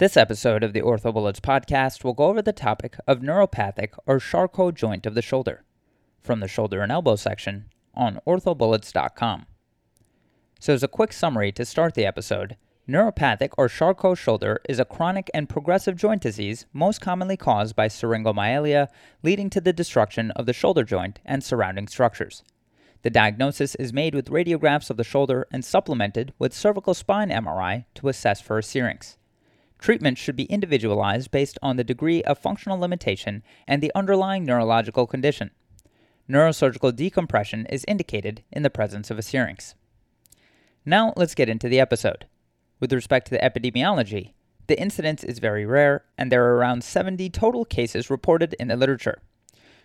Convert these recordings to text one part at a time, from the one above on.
This episode of the OrthoBullets podcast will go over the topic of neuropathic or Charcot joint of the shoulder from the shoulder and elbow section on orthobullets.com. So, as a quick summary to start the episode, neuropathic or Charcot shoulder is a chronic and progressive joint disease most commonly caused by syringomyelia, leading to the destruction of the shoulder joint and surrounding structures. The diagnosis is made with radiographs of the shoulder and supplemented with cervical spine MRI to assess for a syrinx. Treatment should be individualized based on the degree of functional limitation and the underlying neurological condition. Neurosurgical decompression is indicated in the presence of a syrinx. Now let's get into the episode. With respect to the epidemiology, the incidence is very rare, and there are around 70 total cases reported in the literature.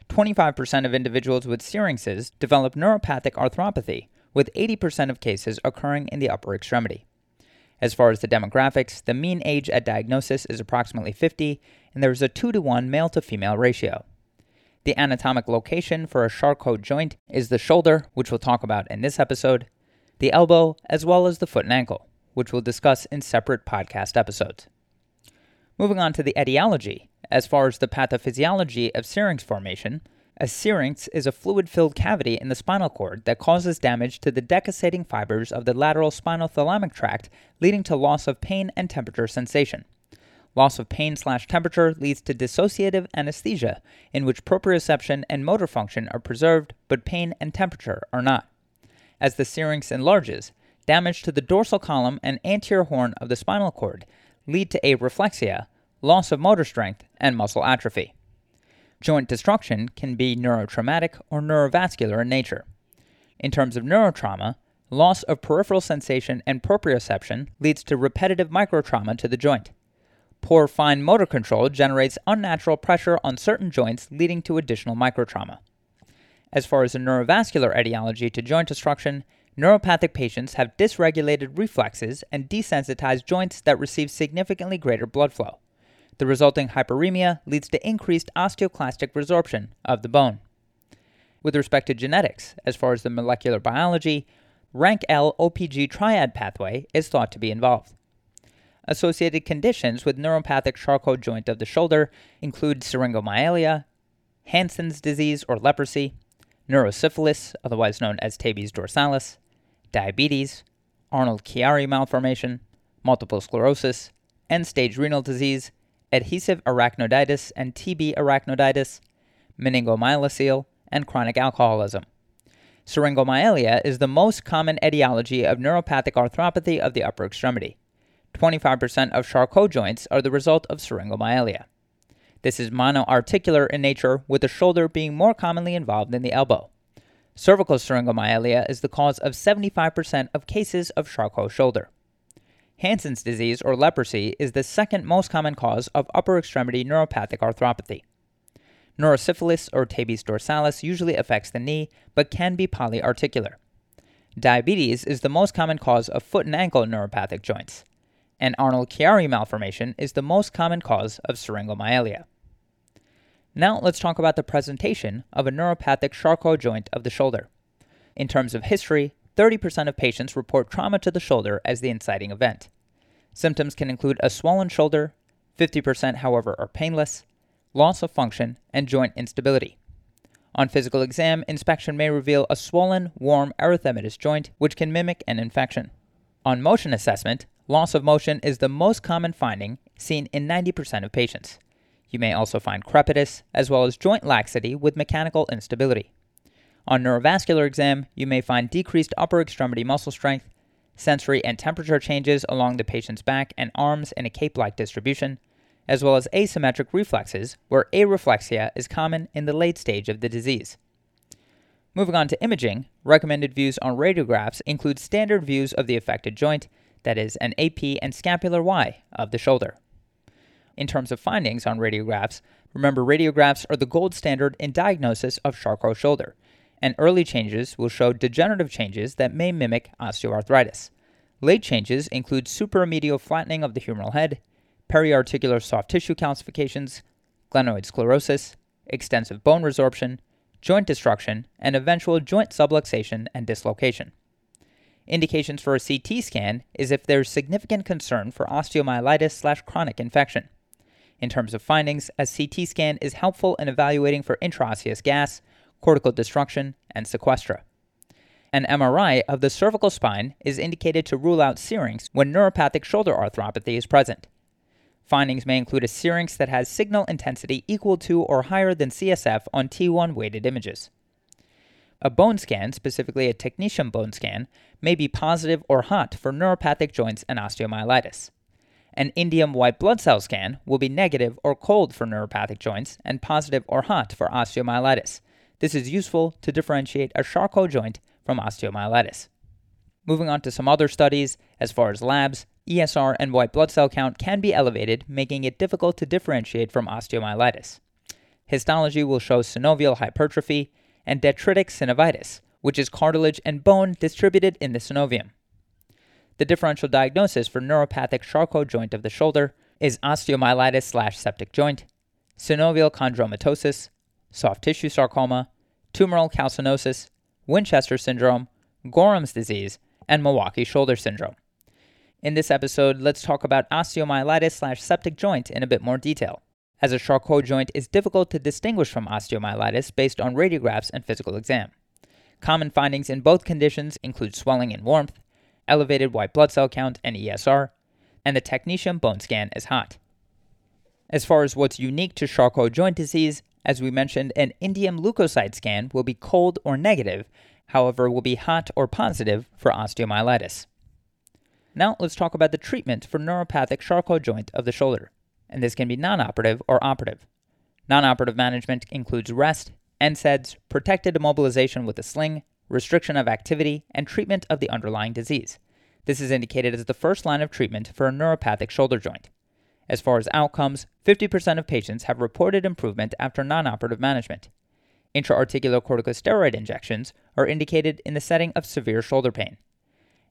25% of individuals with syrinxes develop neuropathic arthropathy, with 80% of cases occurring in the upper extremity. As far as the demographics, the mean age at diagnosis is approximately 50, and there is a 2 to 1 male to female ratio. The anatomic location for a Charcot joint is the shoulder, which we'll talk about in this episode, the elbow, as well as the foot and ankle, which we'll discuss in separate podcast episodes. Moving on to the etiology, as far as the pathophysiology of syrinx formation, a syrinx is a fluid filled cavity in the spinal cord that causes damage to the decussating fibers of the lateral spinothalamic tract, leading to loss of pain and temperature sensation. Loss of pain slash temperature leads to dissociative anesthesia, in which proprioception and motor function are preserved, but pain and temperature are not. As the syrinx enlarges, damage to the dorsal column and anterior horn of the spinal cord lead to areflexia, loss of motor strength, and muscle atrophy. Joint destruction can be neurotraumatic or neurovascular in nature. In terms of neurotrauma, loss of peripheral sensation and proprioception leads to repetitive microtrauma to the joint. Poor fine motor control generates unnatural pressure on certain joints, leading to additional microtrauma. As far as the neurovascular etiology to joint destruction, neuropathic patients have dysregulated reflexes and desensitized joints that receive significantly greater blood flow. The resulting hyperemia leads to increased osteoclastic resorption of the bone. With respect to genetics, as far as the molecular biology, RANKL OPG triad pathway is thought to be involved. Associated conditions with neuropathic Charcot joint of the shoulder include syringomyelia, Hansen's disease or leprosy, neurosyphilis, otherwise known as tabes dorsalis, diabetes, Arnold Chiari malformation, multiple sclerosis, end stage renal disease, adhesive arachnoiditis and TB arachnoiditis, meningomyelocele, and chronic alcoholism. Syringomyelia is the most common etiology of neuropathic arthropathy of the upper extremity. 25% of Charcot joints are the result of syringomyelia. This is monoarticular in nature, with the shoulder being more commonly involved than the elbow. Cervical syringomyelia is the cause of 75% of cases of Charcot shoulder. Hansen's disease or leprosy is the second most common cause of upper extremity neuropathic arthropathy. Neurosyphilis or tabes dorsalis usually affects the knee but can be polyarticular. Diabetes is the most common cause of foot and ankle neuropathic joints. And Arnold Chiari malformation is the most common cause of syringomyelia. Now let's talk about the presentation of a neuropathic Charcot joint of the shoulder. In terms of history, 30% of patients report trauma to the shoulder as the inciting event. Symptoms can include a swollen shoulder, 50%, however, are painless, loss of function, and joint instability. On physical exam, inspection may reveal a swollen, warm erythematous joint, which can mimic an infection. On motion assessment, loss of motion is the most common finding seen in 90% of patients. You may also find crepitus, as well as joint laxity with mechanical instability. On neurovascular exam, you may find decreased upper extremity muscle strength, sensory and temperature changes along the patient's back and arms in a cape like distribution, as well as asymmetric reflexes, where areflexia is common in the late stage of the disease. Moving on to imaging, recommended views on radiographs include standard views of the affected joint, that is, an AP and scapular Y of the shoulder. In terms of findings on radiographs, remember radiographs are the gold standard in diagnosis of Charcot shoulder and early changes will show degenerative changes that may mimic osteoarthritis. Late changes include supramedial flattening of the humeral head, periarticular soft tissue calcifications, glenoid sclerosis, extensive bone resorption, joint destruction, and eventual joint subluxation and dislocation. Indications for a CT scan is if there's significant concern for osteomyelitis slash chronic infection. In terms of findings, a CT scan is helpful in evaluating for intraosseous gas, cortical destruction, and sequestra. An MRI of the cervical spine is indicated to rule out syrinx when neuropathic shoulder arthropathy is present. Findings may include a syrinx that has signal intensity equal to or higher than CSF on T1 weighted images. A bone scan, specifically a technetium bone scan, may be positive or hot for neuropathic joints and osteomyelitis. An indium white blood cell scan will be negative or cold for neuropathic joints and positive or hot for osteomyelitis. This is useful to differentiate a Charcot joint from osteomyelitis. Moving on to some other studies, as far as labs, ESR and white blood cell count can be elevated, making it difficult to differentiate from osteomyelitis. Histology will show synovial hypertrophy and detritic synovitis, which is cartilage and bone distributed in the synovium. The differential diagnosis for neuropathic Charcot joint of the shoulder is osteomyelitis slash septic joint, synovial chondromatosis, soft tissue sarcoma, tumoral calcinosis, Winchester syndrome, Gorham's disease, and Milwaukee shoulder syndrome. In this episode, let's talk about osteomyelitis slash septic joint in a bit more detail, as a Charcot joint is difficult to distinguish from osteomyelitis based on radiographs and physical exam. Common findings in both conditions include swelling and warmth, elevated white blood cell count and ESR, and the technetium bone scan is hot. As far as what's unique to Charcot joint disease, as we mentioned, an indium leukocyte scan will be cold or negative, however, will be hot or positive for osteomyelitis. Now let's talk about the treatment for neuropathic Charcot joint of the shoulder, and this can be non-operative or operative. Non-operative management includes rest, NSAIDs, protected immobilization with a sling, restriction of activity, and treatment of the underlying disease. This is indicated as the first line of treatment for a neuropathic shoulder joint. As far as outcomes, 50% of patients have reported improvement after non-operative management. Intraarticular corticosteroid injections are indicated in the setting of severe shoulder pain.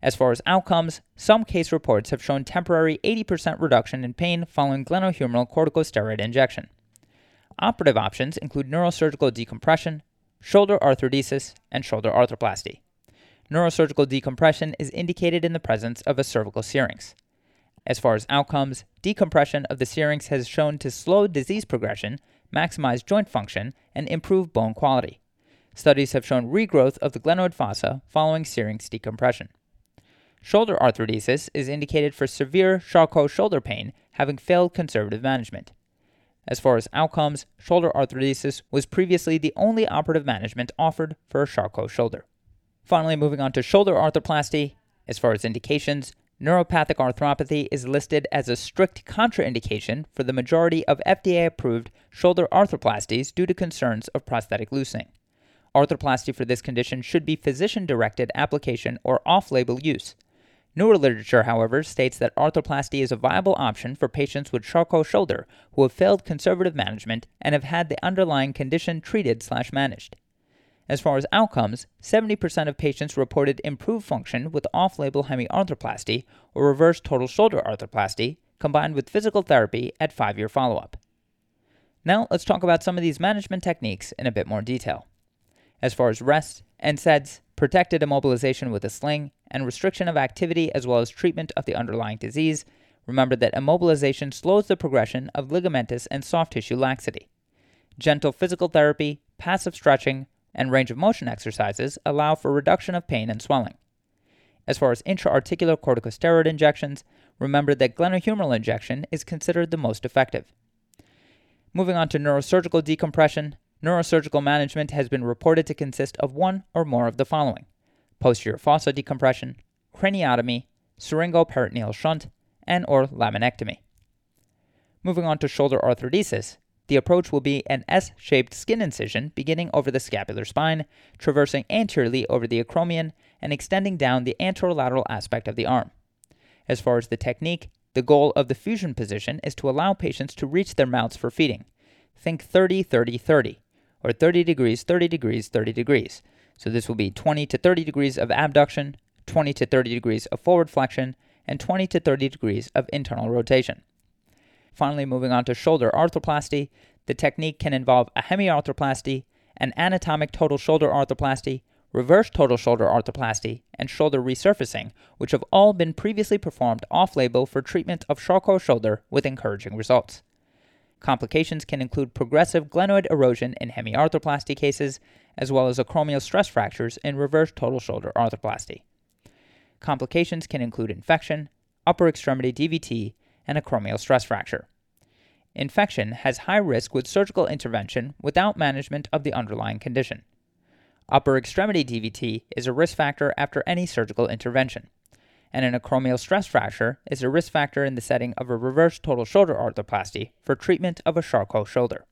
As far as outcomes, some case reports have shown temporary 80% reduction in pain following glenohumeral corticosteroid injection. Operative options include neurosurgical decompression, shoulder arthrodesis, and shoulder arthroplasty. Neurosurgical decompression is indicated in the presence of a cervical syrinx. As far as outcomes, decompression of the syrinx has shown to slow disease progression, maximize joint function, and improve bone quality. Studies have shown regrowth of the glenoid fossa following syrinx decompression. Shoulder arthrodesis is indicated for severe Charcot shoulder pain having failed conservative management. As far as outcomes, shoulder arthrodesis was previously the only operative management offered for a Charcot shoulder. Finally, moving on to shoulder arthroplasty, as far as indications, neuropathic arthropathy is listed as a strict contraindication for the majority of FDA approved shoulder arthroplasties due to concerns of prosthetic loosening. Arthroplasty for this condition should be physician directed application or off label use. Newer literature, however, states that arthroplasty is a viable option for patients with Charcot shoulder who have failed conservative management and have had the underlying condition treated slash managed. As far as outcomes, 70% of patients reported improved function with off-label hemiarthroplasty or reverse total shoulder arthroplasty combined with physical therapy at 5-year follow-up. Now, let's talk about some of these management techniques in a bit more detail. As far as rest, NSAIDs, protected immobilization with a sling, and restriction of activity as well as treatment of the underlying disease. Remember that immobilization slows the progression of ligamentous and soft tissue laxity. Gentle physical therapy, passive stretching, and range of motion exercises allow for reduction of pain and swelling. As far as intraarticular corticosteroid injections, remember that glenohumeral injection is considered the most effective. Moving on to neurosurgical decompression, neurosurgical management has been reported to consist of one or more of the following posterior fossa decompression, craniotomy, syringoperitoneal shunt, and or laminectomy. Moving on to shoulder arthrodesis, the approach will be an S-shaped skin incision beginning over the scapular spine, traversing anteriorly over the acromion, and extending down the anterolateral aspect of the arm. As far as the technique, the goal of the fusion position is to allow patients to reach their mouths for feeding. Think 30 30 30, or 30 degrees, 30 degrees, 30 degrees. So this will be 20 to 30 degrees of abduction, 20 to 30 degrees of forward flexion, and 20 to 30 degrees of internal rotation. Finally, moving on to shoulder arthroplasty, the technique can involve a hemiarthroplasty, an anatomic total shoulder arthroplasty, reverse total shoulder arthroplasty, and shoulder resurfacing, which have all been previously performed off label for treatment of Charcot shoulder with encouraging results. Complications can include progressive glenoid erosion in hemiarthroplasty cases, as well as acromial stress fractures in reverse total shoulder arthroplasty. Complications can include infection, upper extremity DVT, and acromial stress fracture. Infection has high risk with surgical intervention without management of the underlying condition. Upper extremity DVT is a risk factor after any surgical intervention, and an acromial stress fracture is a risk factor in the setting of a reverse total shoulder arthroplasty for treatment of a Charcot shoulder.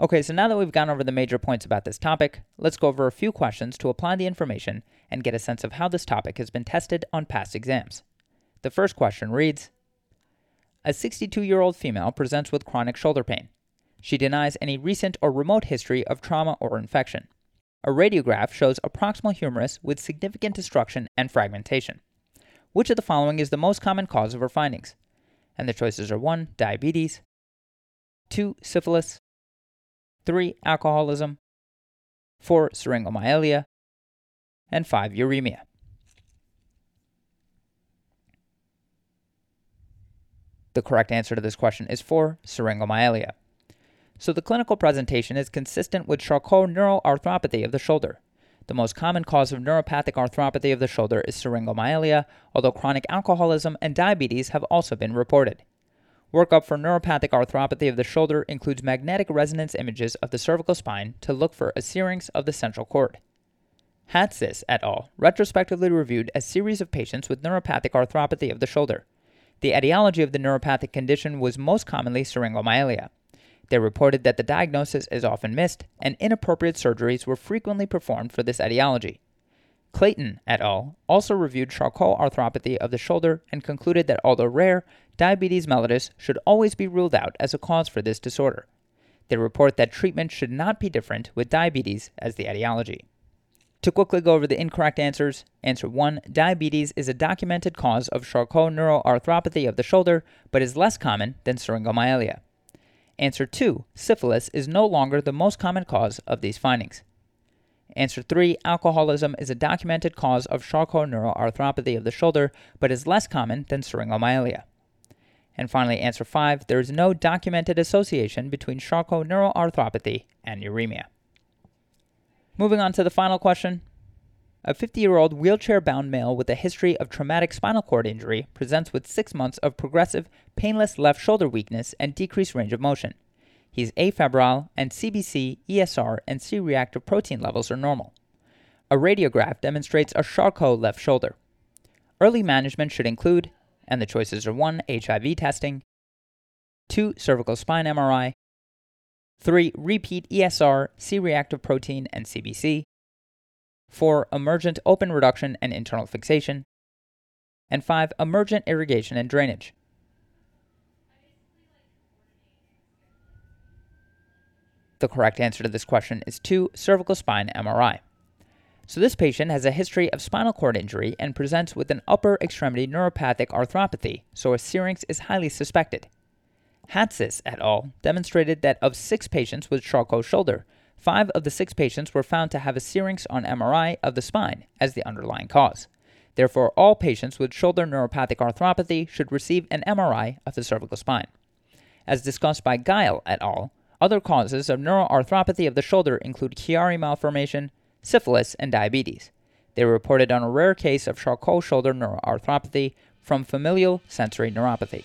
Okay, so now that we've gone over the major points about this topic, let's go over a few questions to apply the information and get a sense of how this topic has been tested on past exams. The first question reads A 62 year old female presents with chronic shoulder pain. She denies any recent or remote history of trauma or infection. A radiograph shows a proximal humerus with significant destruction and fragmentation. Which of the following is the most common cause of her findings? And the choices are 1. Diabetes, 2. Syphilis, 3. Alcoholism, 4. Syringomyelia, and 5. Uremia. The correct answer to this question is 4. Syringomyelia so the clinical presentation is consistent with Charcot neuroarthropathy of the shoulder. The most common cause of neuropathic arthropathy of the shoulder is syringomyelia, although chronic alcoholism and diabetes have also been reported. Workup for neuropathic arthropathy of the shoulder includes magnetic resonance images of the cervical spine to look for a syrinx of the central cord. Hatzis et al. retrospectively reviewed a series of patients with neuropathic arthropathy of the shoulder. The etiology of the neuropathic condition was most commonly syringomyelia. They reported that the diagnosis is often missed, and inappropriate surgeries were frequently performed for this etiology. Clayton et al. also reviewed Charcot arthropathy of the shoulder and concluded that although rare, diabetes mellitus should always be ruled out as a cause for this disorder. They report that treatment should not be different with diabetes as the etiology. To quickly go over the incorrect answers, answer 1 Diabetes is a documented cause of Charcot neuroarthropathy of the shoulder, but is less common than syringomyelia. Answer 2. Syphilis is no longer the most common cause of these findings. Answer 3. Alcoholism is a documented cause of Charcot neuroarthropathy of the shoulder, but is less common than syringomyelia. And finally, answer 5. There is no documented association between Charcot neuroarthropathy and uremia. Moving on to the final question. A 50 year old wheelchair bound male with a history of traumatic spinal cord injury presents with six months of progressive, painless left shoulder weakness and decreased range of motion. He's afebrile, and CBC, ESR, and C reactive protein levels are normal. A radiograph demonstrates a Charcot left shoulder. Early management should include, and the choices are 1. HIV testing, 2. Cervical spine MRI, 3. Repeat ESR, C reactive protein, and CBC, Four, emergent open reduction and internal fixation. And five, emergent irrigation and drainage. The correct answer to this question is 2. Cervical spine MRI. So, this patient has a history of spinal cord injury and presents with an upper extremity neuropathic arthropathy, so a syrinx is highly suspected. Hatzis et al. demonstrated that of six patients with Charcot shoulder, Five of the six patients were found to have a syrinx on MRI of the spine as the underlying cause. Therefore, all patients with shoulder neuropathic arthropathy should receive an MRI of the cervical spine. As discussed by Guile et al., other causes of neuroarthropathy of the shoulder include Chiari malformation, syphilis, and diabetes. They reported on a rare case of Charcot shoulder neuroarthropathy from familial sensory neuropathy.